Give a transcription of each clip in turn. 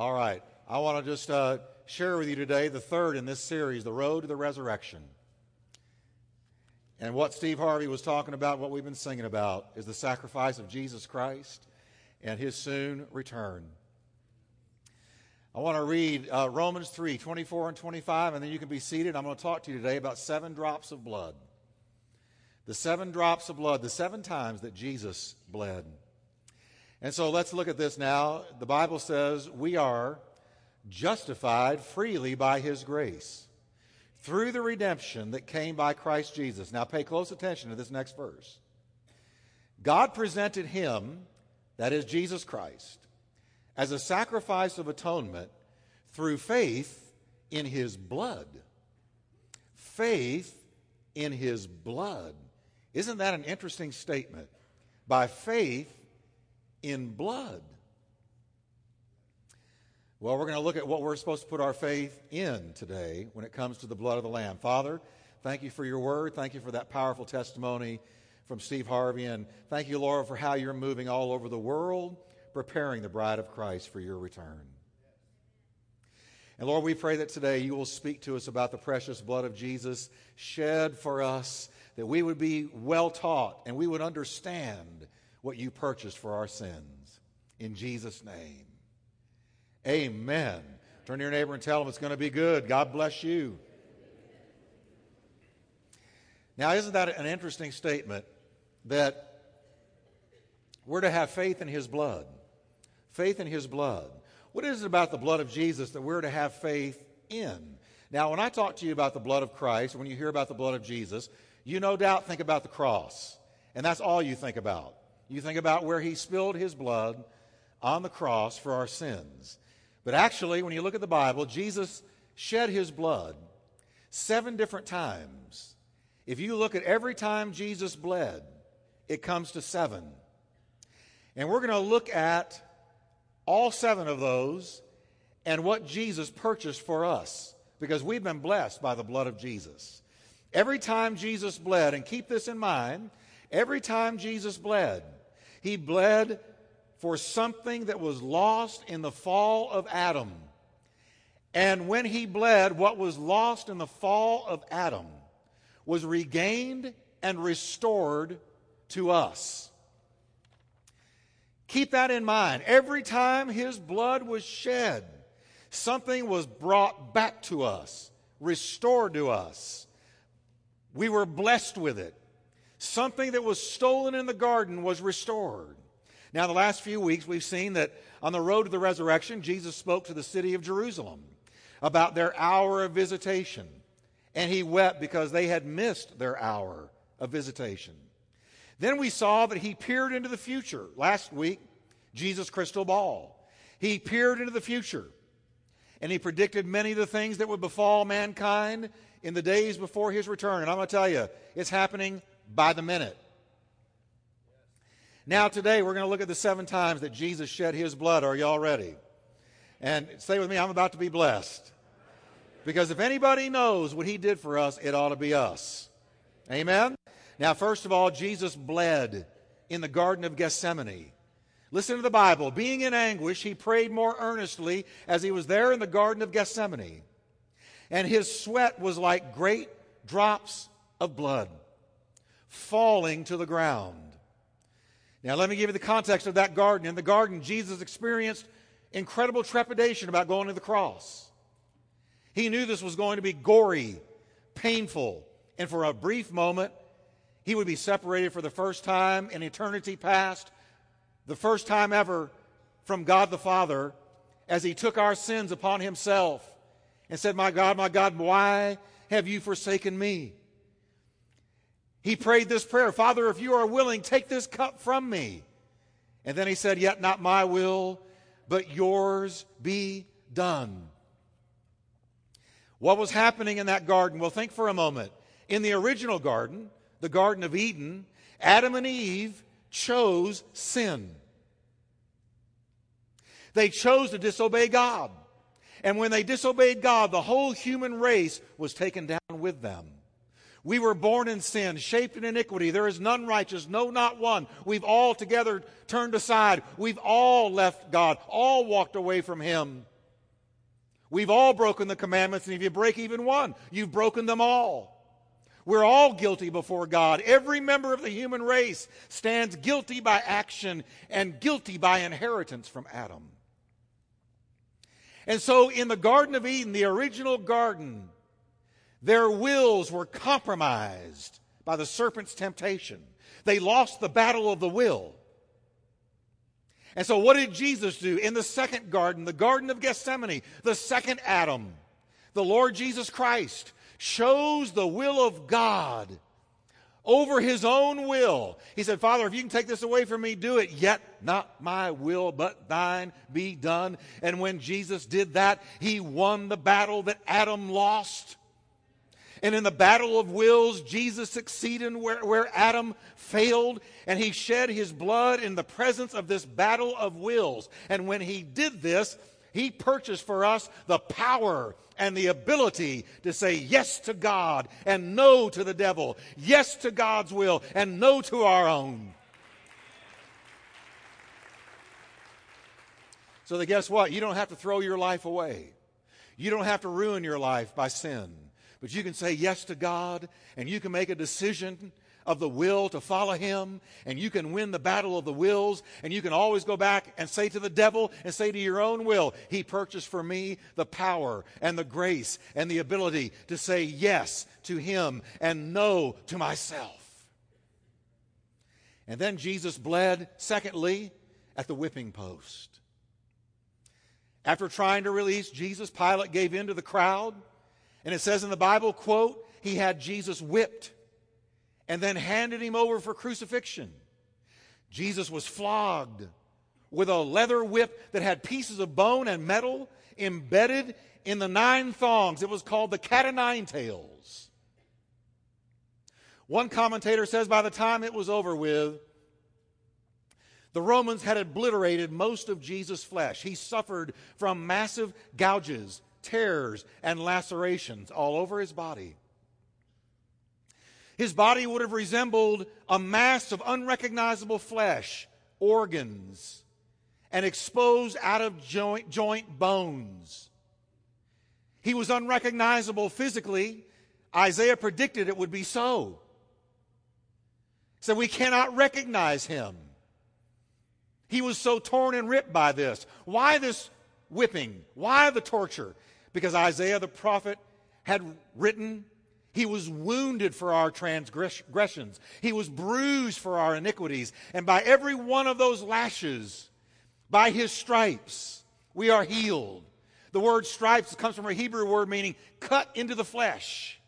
All right. I want to just uh, share with you today the third in this series, The Road to the Resurrection. And what Steve Harvey was talking about, what we've been singing about, is the sacrifice of Jesus Christ and his soon return. I want to read uh, Romans 3 24 and 25, and then you can be seated. I'm going to talk to you today about seven drops of blood. The seven drops of blood, the seven times that Jesus bled. And so let's look at this now. The Bible says we are justified freely by his grace through the redemption that came by Christ Jesus. Now pay close attention to this next verse. God presented him, that is Jesus Christ, as a sacrifice of atonement through faith in his blood. Faith in his blood. Isn't that an interesting statement? By faith in blood. Well, we're going to look at what we're supposed to put our faith in today when it comes to the blood of the Lamb. Father, thank you for your word. Thank you for that powerful testimony from Steve Harvey. And thank you, Lord, for how you're moving all over the world, preparing the bride of Christ for your return. And Lord, we pray that today you will speak to us about the precious blood of Jesus shed for us, that we would be well taught and we would understand what you purchased for our sins. In Jesus' name. Amen. Turn to your neighbor and tell them it's going to be good. God bless you. Now, isn't that an interesting statement that we're to have faith in his blood? Faith in his blood. What is it about the blood of Jesus that we're to have faith in? Now, when I talk to you about the blood of Christ, when you hear about the blood of Jesus, you no doubt think about the cross. And that's all you think about. You think about where he spilled his blood on the cross for our sins. But actually, when you look at the Bible, Jesus shed his blood seven different times. If you look at every time Jesus bled, it comes to seven. And we're going to look at all seven of those and what Jesus purchased for us because we've been blessed by the blood of Jesus. Every time Jesus bled, and keep this in mind, every time Jesus bled, he bled for something that was lost in the fall of Adam. And when he bled, what was lost in the fall of Adam was regained and restored to us. Keep that in mind. Every time his blood was shed, something was brought back to us, restored to us. We were blessed with it. Something that was stolen in the garden was restored. Now, the last few weeks, we've seen that on the road to the resurrection, Jesus spoke to the city of Jerusalem about their hour of visitation. And he wept because they had missed their hour of visitation. Then we saw that he peered into the future. Last week, Jesus' crystal ball. He peered into the future and he predicted many of the things that would befall mankind in the days before his return. And I'm going to tell you, it's happening by the minute. Now, today, we're going to look at the seven times that Jesus shed his blood. Are y'all ready? And stay with me, I'm about to be blessed. Because if anybody knows what he did for us, it ought to be us. Amen? Now, first of all, Jesus bled in the Garden of Gethsemane. Listen to the Bible. Being in anguish, he prayed more earnestly as he was there in the Garden of Gethsemane. And his sweat was like great drops of blood falling to the ground. Now, let me give you the context of that garden. In the garden, Jesus experienced incredible trepidation about going to the cross. He knew this was going to be gory, painful, and for a brief moment, he would be separated for the first time in eternity past, the first time ever from God the Father, as he took our sins upon himself and said, My God, my God, why have you forsaken me? He prayed this prayer Father, if you are willing, take this cup from me. And then he said, Yet not my will, but yours be done. What was happening in that garden? Well, think for a moment. In the original garden, the Garden of Eden, Adam and Eve chose sin. They chose to disobey God. And when they disobeyed God, the whole human race was taken down with them. We were born in sin, shaped in iniquity. There is none righteous, no, not one. We've all together turned aside. We've all left God, all walked away from Him. We've all broken the commandments, and if you break even one, you've broken them all. We're all guilty before God. Every member of the human race stands guilty by action and guilty by inheritance from Adam. And so, in the Garden of Eden, the original garden, their wills were compromised by the serpent's temptation. They lost the battle of the will. And so, what did Jesus do in the second garden, the Garden of Gethsemane, the second Adam? The Lord Jesus Christ shows the will of God over his own will. He said, Father, if you can take this away from me, do it. Yet not my will, but thine be done. And when Jesus did that, he won the battle that Adam lost. And in the battle of wills, Jesus succeeded where, where Adam failed, and he shed his blood in the presence of this battle of wills. And when he did this, he purchased for us the power and the ability to say yes to God and no to the devil, yes to God's will and no to our own. So that guess what? You don't have to throw your life away. You don't have to ruin your life by sin. But you can say yes to God and you can make a decision of the will to follow Him and you can win the battle of the wills and you can always go back and say to the devil and say to your own will, He purchased for me the power and the grace and the ability to say yes to Him and no to myself. And then Jesus bled, secondly, at the whipping post. After trying to release Jesus, Pilate gave in to the crowd and it says in the Bible, quote, he had Jesus whipped and then handed him over for crucifixion. Jesus was flogged with a leather whip that had pieces of bone and metal embedded in the nine thongs. It was called the cat o' nine tails. One commentator says by the time it was over with, the Romans had obliterated most of Jesus' flesh. He suffered from massive gouges tears, and lacerations all over his body. His body would have resembled a mass of unrecognizable flesh, organs, and exposed out of joint, joint bones. He was unrecognizable physically. Isaiah predicted it would be so. So we cannot recognize him. He was so torn and ripped by this. Why this whipping? Why the torture? Because Isaiah the prophet had written, He was wounded for our transgressions, He was bruised for our iniquities, and by every one of those lashes, by His stripes, we are healed. The word stripes comes from a Hebrew word meaning cut into the flesh.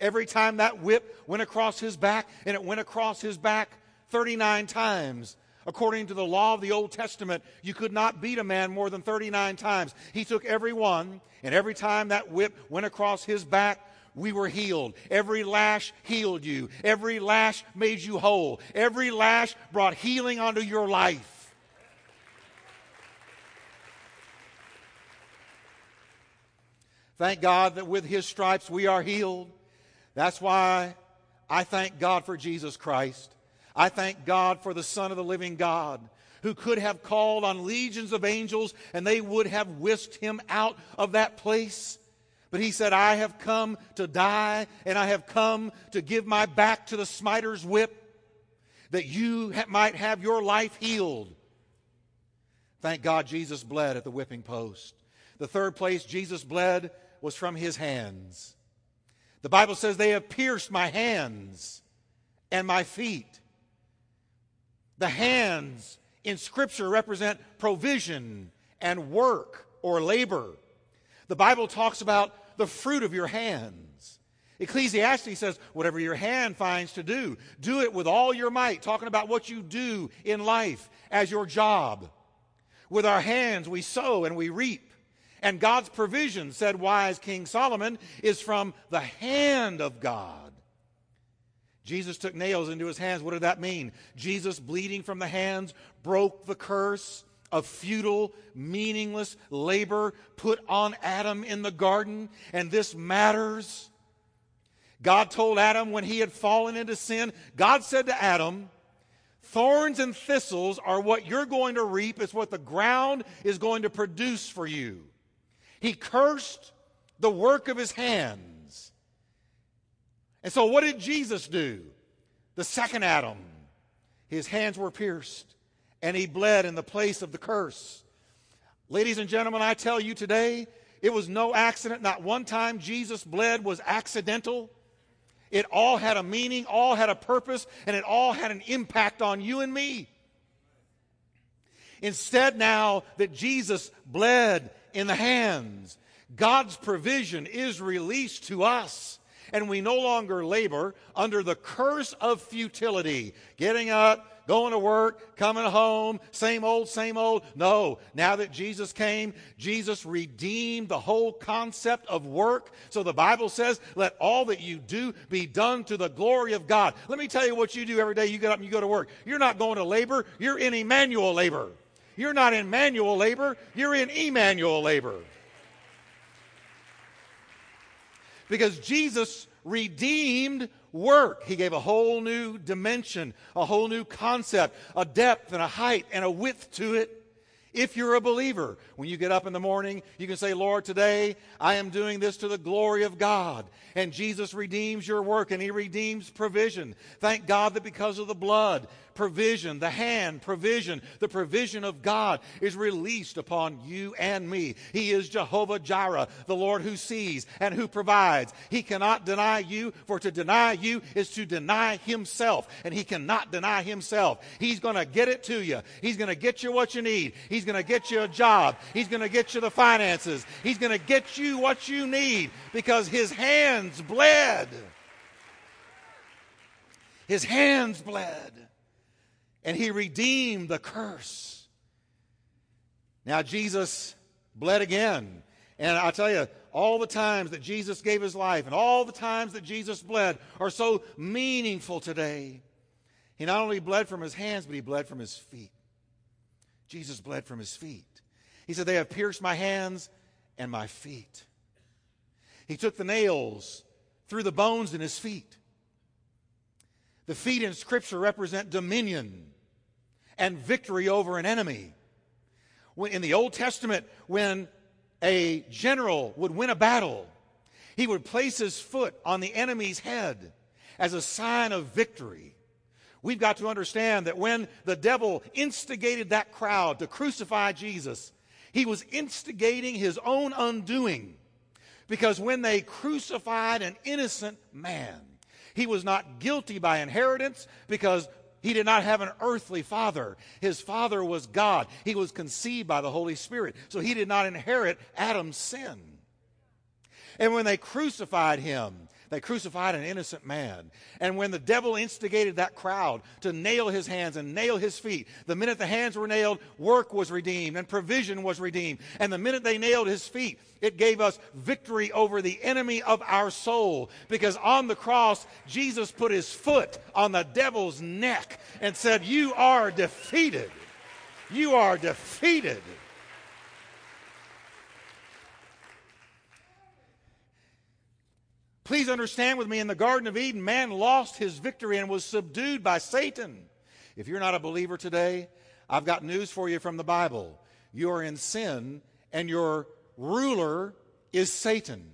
Every time that whip went across his back, and it went across his back 39 times, According to the law of the Old Testament, you could not beat a man more than 39 times. He took every one, and every time that whip went across his back, we were healed. Every lash healed you. Every lash made you whole. Every lash brought healing onto your life. Thank God that with his stripes we are healed. That's why I thank God for Jesus Christ. I thank God for the Son of the living God who could have called on legions of angels and they would have whisked him out of that place. But he said, I have come to die and I have come to give my back to the smiter's whip that you ha- might have your life healed. Thank God Jesus bled at the whipping post. The third place Jesus bled was from his hands. The Bible says, They have pierced my hands and my feet. The hands in Scripture represent provision and work or labor. The Bible talks about the fruit of your hands. Ecclesiastes says, whatever your hand finds to do, do it with all your might, talking about what you do in life as your job. With our hands, we sow and we reap. And God's provision, said wise King Solomon, is from the hand of God. Jesus took nails into his hands. What did that mean? Jesus, bleeding from the hands, broke the curse of futile, meaningless labor put on Adam in the garden. And this matters. God told Adam when he had fallen into sin, God said to Adam, Thorns and thistles are what you're going to reap, it's what the ground is going to produce for you. He cursed the work of his hands. And so, what did Jesus do? The second Adam, his hands were pierced and he bled in the place of the curse. Ladies and gentlemen, I tell you today, it was no accident. Not one time Jesus bled was accidental. It all had a meaning, all had a purpose, and it all had an impact on you and me. Instead, now that Jesus bled in the hands, God's provision is released to us and we no longer labor under the curse of futility. Getting up, going to work, coming home, same old, same old. No, now that Jesus came, Jesus redeemed the whole concept of work. So the Bible says, let all that you do be done to the glory of God. Let me tell you what you do every day you get up and you go to work. You're not going to labor, you're in Emmanuel labor. You're not in manual labor, you're in Emmanuel labor. Because Jesus redeemed work. He gave a whole new dimension, a whole new concept, a depth and a height and a width to it. If you're a believer, when you get up in the morning, you can say, Lord, today I am doing this to the glory of God. And Jesus redeems your work and He redeems provision. Thank God that because of the blood, provision, the hand, provision, the provision of God is released upon you and me. He is Jehovah Jireh, the Lord who sees and who provides. He cannot deny you, for to deny you is to deny Himself, and He cannot deny Himself. He's going to get it to you. He's going to get you what you need. He's going to get you a job. He's going to get you the finances. He's going to get you what you need because His hands bled. His hands bled and he redeemed the curse. Now, Jesus bled again. And I tell you, all the times that Jesus gave his life and all the times that Jesus bled are so meaningful today. He not only bled from his hands, but he bled from his feet. Jesus bled from his feet. He said, They have pierced my hands and my feet. He took the nails through the bones in his feet. The feet in Scripture represent dominion and victory over an enemy. In the Old Testament, when a general would win a battle, he would place his foot on the enemy's head as a sign of victory. We've got to understand that when the devil instigated that crowd to crucify Jesus, he was instigating his own undoing. Because when they crucified an innocent man, he was not guilty by inheritance because he did not have an earthly father. His father was God. He was conceived by the Holy Spirit. So he did not inherit Adam's sin. And when they crucified him, they crucified an innocent man. And when the devil instigated that crowd to nail his hands and nail his feet, the minute the hands were nailed, work was redeemed and provision was redeemed. And the minute they nailed his feet, it gave us victory over the enemy of our soul. Because on the cross, Jesus put his foot on the devil's neck and said, You are defeated. You are defeated. Please understand with me, in the Garden of Eden, man lost his victory and was subdued by Satan. If you're not a believer today, I've got news for you from the Bible. You are in sin, and your ruler is Satan.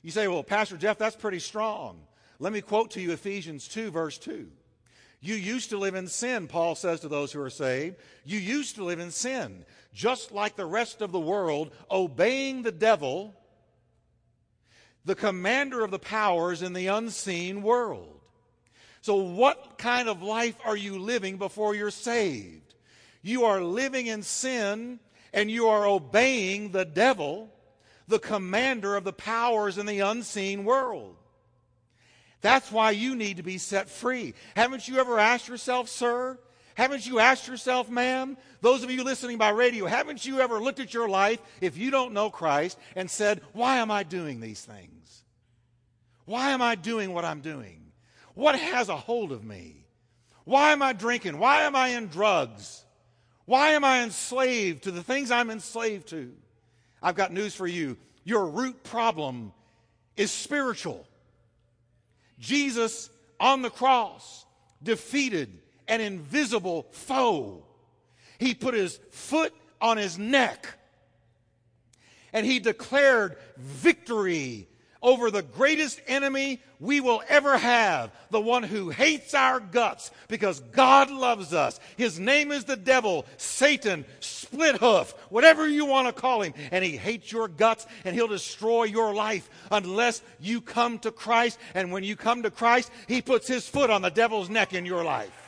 You say, well, Pastor Jeff, that's pretty strong. Let me quote to you Ephesians 2, verse 2. You used to live in sin, Paul says to those who are saved. You used to live in sin, just like the rest of the world, obeying the devil the commander of the powers in the unseen world. So, what kind of life are you living before you're saved? You are living in sin and you are obeying the devil, the commander of the powers in the unseen world. That's why you need to be set free. Haven't you ever asked yourself, sir, haven't you asked yourself, ma'am, those of you listening by radio, haven't you ever looked at your life if you don't know Christ and said, Why am I doing these things? Why am I doing what I'm doing? What has a hold of me? Why am I drinking? Why am I in drugs? Why am I enslaved to the things I'm enslaved to? I've got news for you. Your root problem is spiritual. Jesus on the cross defeated an invisible foe. He put his foot on his neck and he declared victory over the greatest enemy we will ever have, the one who hates our guts because God loves us. His name is the devil, Satan, split hoof, whatever you want to call him. And he hates your guts and he'll destroy your life unless you come to Christ. And when you come to Christ, he puts his foot on the devil's neck in your life.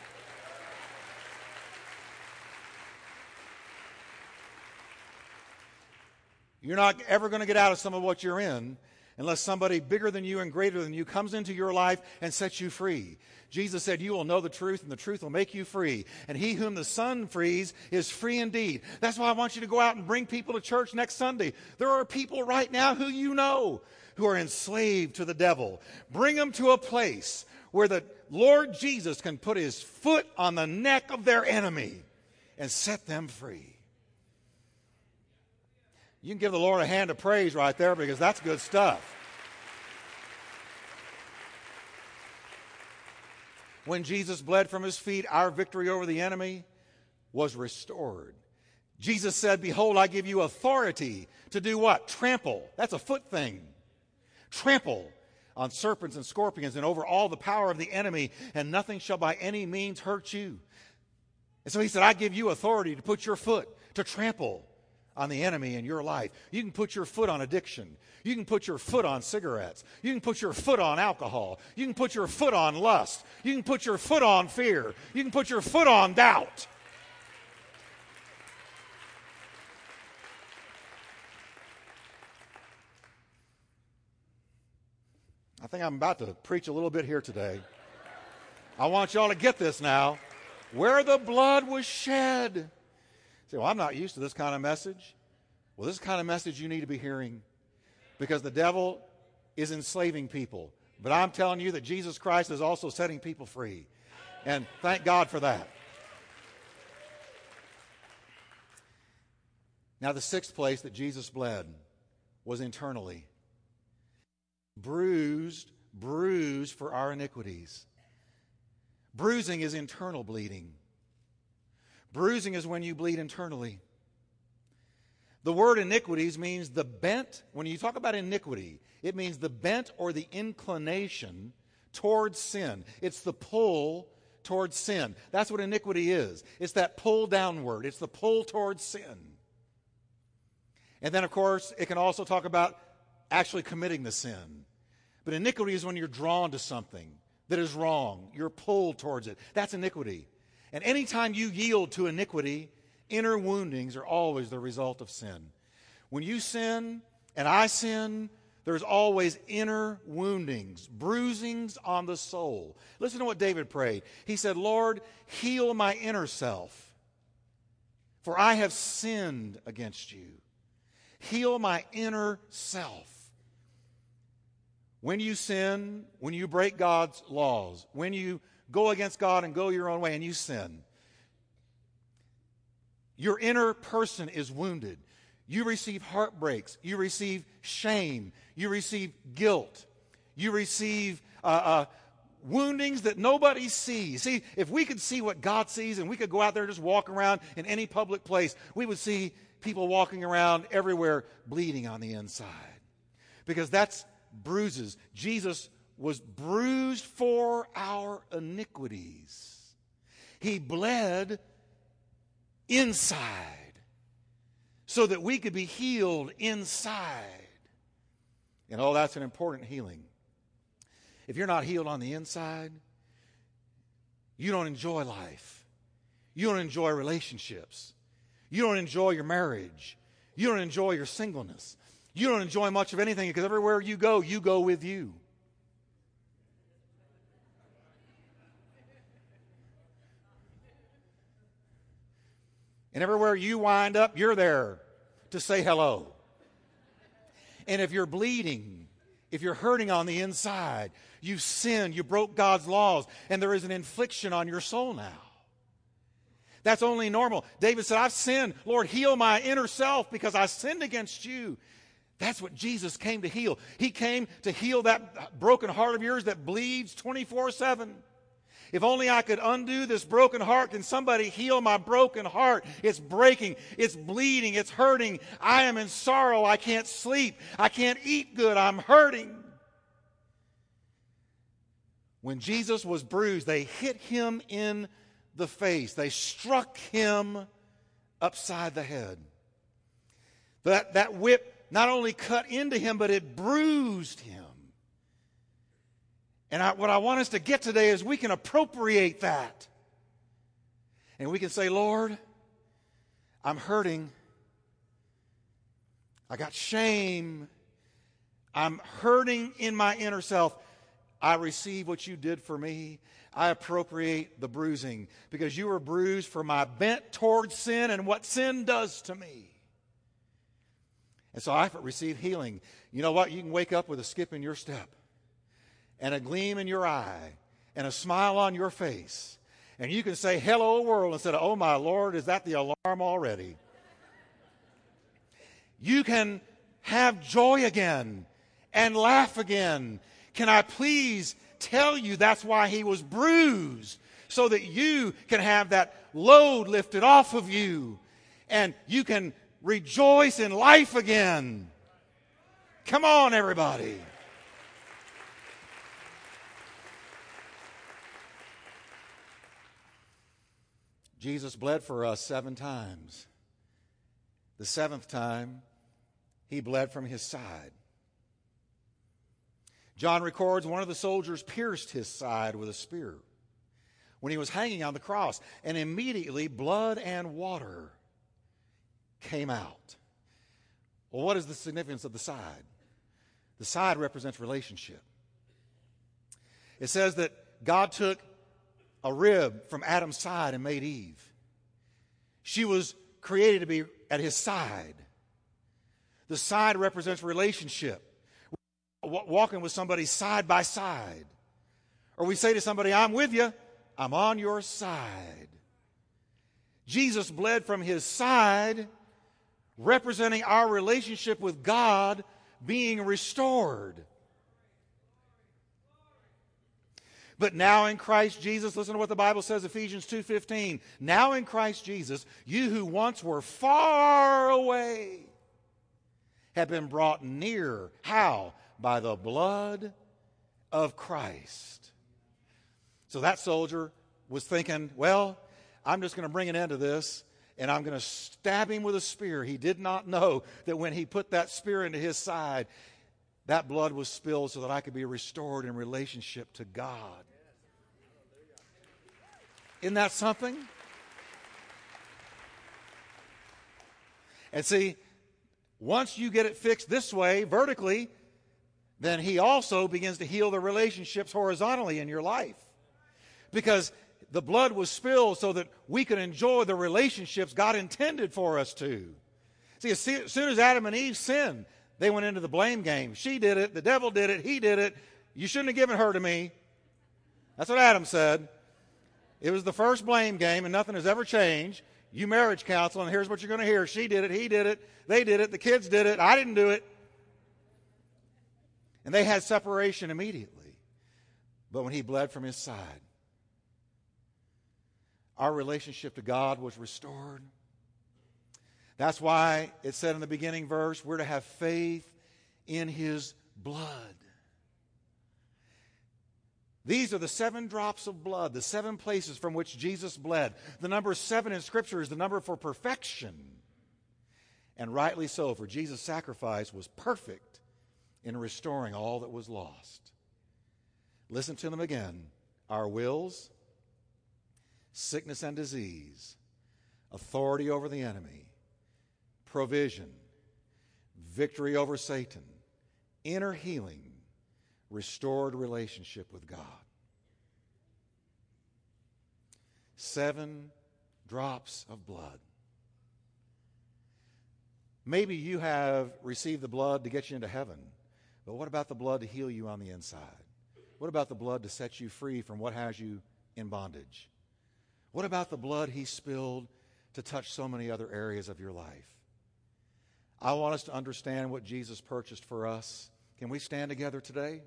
You're not ever going to get out of some of what you're in unless somebody bigger than you and greater than you comes into your life and sets you free. Jesus said, You will know the truth, and the truth will make you free. And he whom the Son frees is free indeed. That's why I want you to go out and bring people to church next Sunday. There are people right now who you know who are enslaved to the devil. Bring them to a place where the Lord Jesus can put his foot on the neck of their enemy and set them free. You can give the Lord a hand of praise right there because that's good stuff. When Jesus bled from his feet, our victory over the enemy was restored. Jesus said, Behold, I give you authority to do what? Trample. That's a foot thing. Trample on serpents and scorpions and over all the power of the enemy, and nothing shall by any means hurt you. And so he said, I give you authority to put your foot, to trample on the enemy in your life. You can put your foot on addiction. You can put your foot on cigarettes. You can put your foot on alcohol. You can put your foot on lust. You can put your foot on fear. You can put your foot on doubt. I think I'm about to preach a little bit here today. I want y'all to get this now. Where the blood was shed say, well, I'm not used to this kind of message. Well, this kind of message you need to be hearing because the devil is enslaving people. But I'm telling you that Jesus Christ is also setting people free. And thank God for that. Now, the sixth place that Jesus bled was internally. Bruised, bruised for our iniquities. Bruising is internal bleeding. Bruising is when you bleed internally. The word iniquities means the bent, when you talk about iniquity, it means the bent or the inclination towards sin. It's the pull towards sin. That's what iniquity is. It's that pull downward, it's the pull towards sin. And then, of course, it can also talk about actually committing the sin. But iniquity is when you're drawn to something that is wrong, you're pulled towards it. That's iniquity. And anytime you yield to iniquity, inner woundings are always the result of sin. When you sin and I sin, there's always inner woundings, bruisings on the soul. Listen to what David prayed. He said, Lord, heal my inner self, for I have sinned against you. Heal my inner self. When you sin, when you break God's laws, when you go against God and go your own way and you sin. Your inner person is wounded. You receive heartbreaks. You receive shame. You receive guilt. You receive uh, uh, woundings that nobody sees. See, if we could see what God sees and we could go out there and just walk around in any public place, we would see people walking around everywhere bleeding on the inside. Because that's bruises. Jesus was bruised for our iniquities. He bled inside so that we could be healed inside. And oh, that's an important healing. If you're not healed on the inside, you don't enjoy life. You don't enjoy relationships. You don't enjoy your marriage. You don't enjoy your singleness. You don't enjoy much of anything because everywhere you go, you go with you. And everywhere you wind up, you're there to say hello. And if you're bleeding, if you're hurting on the inside, you've sinned, you broke God's laws, and there is an infliction on your soul now. That's only normal. David said, I've sinned. Lord, heal my inner self because I sinned against you. That's what Jesus came to heal. He came to heal that broken heart of yours that bleeds 24 7. If only I could undo this broken heart, can somebody heal my broken heart? It's breaking, it's bleeding, it's hurting. I am in sorrow. I can't sleep. I can't eat good. I'm hurting. When Jesus was bruised, they hit him in the face, they struck him upside the head. That, that whip not only cut into him, but it bruised him. And I, what I want us to get today is we can appropriate that. And we can say, Lord, I'm hurting. I got shame. I'm hurting in my inner self. I receive what you did for me. I appropriate the bruising because you were bruised for my bent towards sin and what sin does to me. And so I receive healing. You know what? You can wake up with a skip in your step and a gleam in your eye and a smile on your face. And you can say, Hello, world, instead of, Oh, my Lord, is that the alarm already? You can have joy again and laugh again. Can I please tell you that's why he was bruised? So that you can have that load lifted off of you and you can rejoice in life again. Come on, everybody. Jesus bled for us seven times. The seventh time, he bled from his side. John records one of the soldiers pierced his side with a spear when he was hanging on the cross, and immediately blood and water came out. Well, what is the significance of the side? The side represents relationship. It says that God took a rib from Adam's side and made Eve. She was created to be at his side. The side represents relationship. Walking with somebody side by side. Or we say to somebody, I'm with you, I'm on your side. Jesus bled from his side, representing our relationship with God being restored. But now in Christ Jesus, listen to what the Bible says, Ephesians 2:15. Now in Christ Jesus, you who once were far away have been brought near. How? By the blood of Christ. So that soldier was thinking, well, I'm just going to bring an end to this and I'm going to stab him with a spear. He did not know that when he put that spear into his side, that blood was spilled so that I could be restored in relationship to God. Isn't that something? And see, once you get it fixed this way, vertically, then he also begins to heal the relationships horizontally in your life. Because the blood was spilled so that we could enjoy the relationships God intended for us to. See, as soon as Adam and Eve sinned, they went into the blame game. She did it, the devil did it, he did it. You shouldn't have given her to me. That's what Adam said. It was the first blame game, and nothing has ever changed. You marriage counsel, and here's what you're going to hear. She did it, he did it, they did it, the kids did it, I didn't do it. And they had separation immediately. But when he bled from his side, our relationship to God was restored. That's why it said in the beginning verse, we're to have faith in his blood. These are the seven drops of blood, the seven places from which Jesus bled. The number seven in Scripture is the number for perfection. And rightly so, for Jesus' sacrifice was perfect in restoring all that was lost. Listen to them again our wills, sickness and disease, authority over the enemy, provision, victory over Satan, inner healing restored relationship with God. Seven drops of blood. Maybe you have received the blood to get you into heaven, but what about the blood to heal you on the inside? What about the blood to set you free from what has you in bondage? What about the blood he spilled to touch so many other areas of your life? I want us to understand what Jesus purchased for us. Can we stand together today?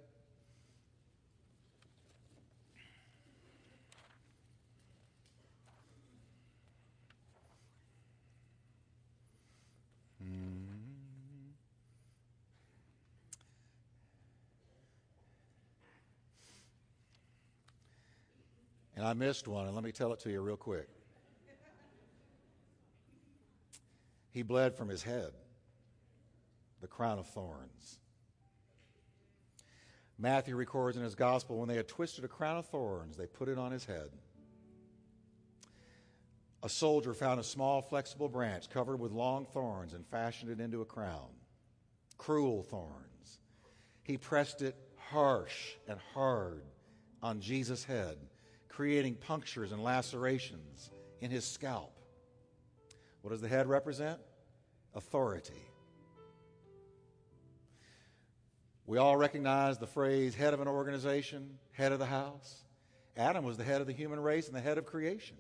And I missed one, and let me tell it to you real quick. He bled from his head, the crown of thorns. Matthew records in his gospel when they had twisted a crown of thorns, they put it on his head. A soldier found a small, flexible branch covered with long thorns and fashioned it into a crown. Cruel thorns. He pressed it harsh and hard on Jesus' head creating punctures and lacerations in his scalp. What does the head represent? Authority. We all recognize the phrase head of an organization, head of the house. Adam was the head of the human race and the head of creation.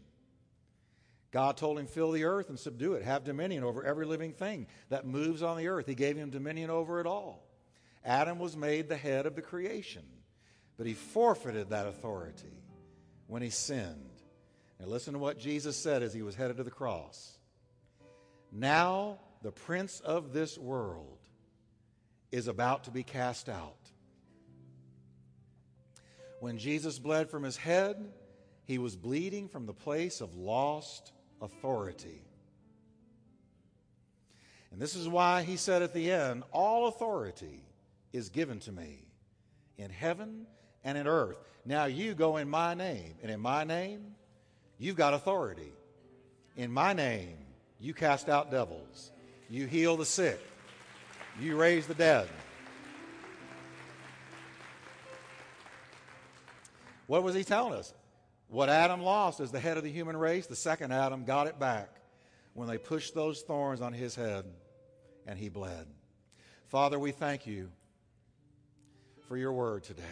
God told him, Fill the earth and subdue it, have dominion over every living thing that moves on the earth. He gave him dominion over it all. Adam was made the head of the creation, but he forfeited that authority when he sinned. Now, listen to what Jesus said as he was headed to the cross. Now, the prince of this world is about to be cast out. When Jesus bled from his head, he was bleeding from the place of lost authority. And this is why he said at the end, All authority is given to me in heaven and in earth. Now you go in my name, and in my name, you've got authority. In my name, you cast out devils, you heal the sick, you raise the dead. What was he telling us? What Adam lost as the head of the human race, the second Adam got it back when they pushed those thorns on his head and he bled. Father, we thank you for your word today.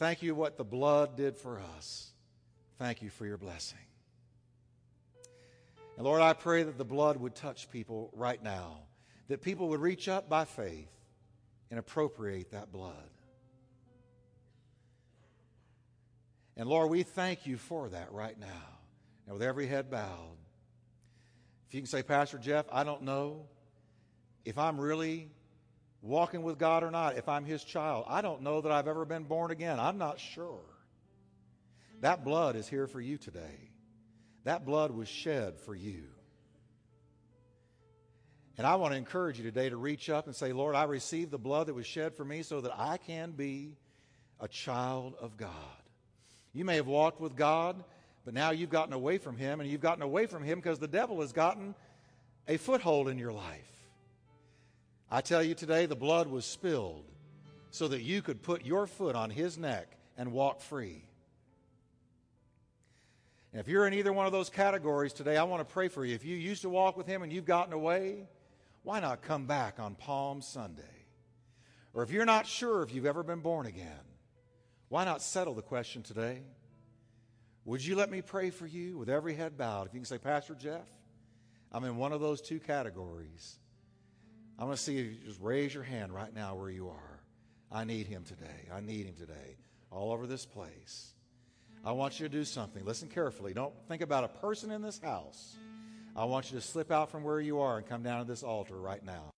Thank you what the blood did for us. Thank you for your blessing. And Lord, I pray that the blood would touch people right now, that people would reach up by faith and appropriate that blood. And Lord, we thank you for that right now. And with every head bowed, if you can say, Pastor Jeff, I don't know if I'm really walking with God or not, if I'm His child. I don't know that I've ever been born again. I'm not sure. That blood is here for you today. That blood was shed for you. And I want to encourage you today to reach up and say, Lord, I received the blood that was shed for me so that I can be a child of God. You may have walked with God, but now you've gotten away from Him, and you've gotten away from Him because the devil has gotten a foothold in your life. I tell you today, the blood was spilled so that you could put your foot on his neck and walk free. And if you're in either one of those categories today, I want to pray for you. If you used to walk with him and you've gotten away, why not come back on Palm Sunday? Or if you're not sure if you've ever been born again, why not settle the question today? Would you let me pray for you with every head bowed? If you can say, Pastor Jeff, I'm in one of those two categories. I want to see you just raise your hand right now where you are. I need him today. I need him today. All over this place. I want you to do something. Listen carefully. Don't think about a person in this house. I want you to slip out from where you are and come down to this altar right now.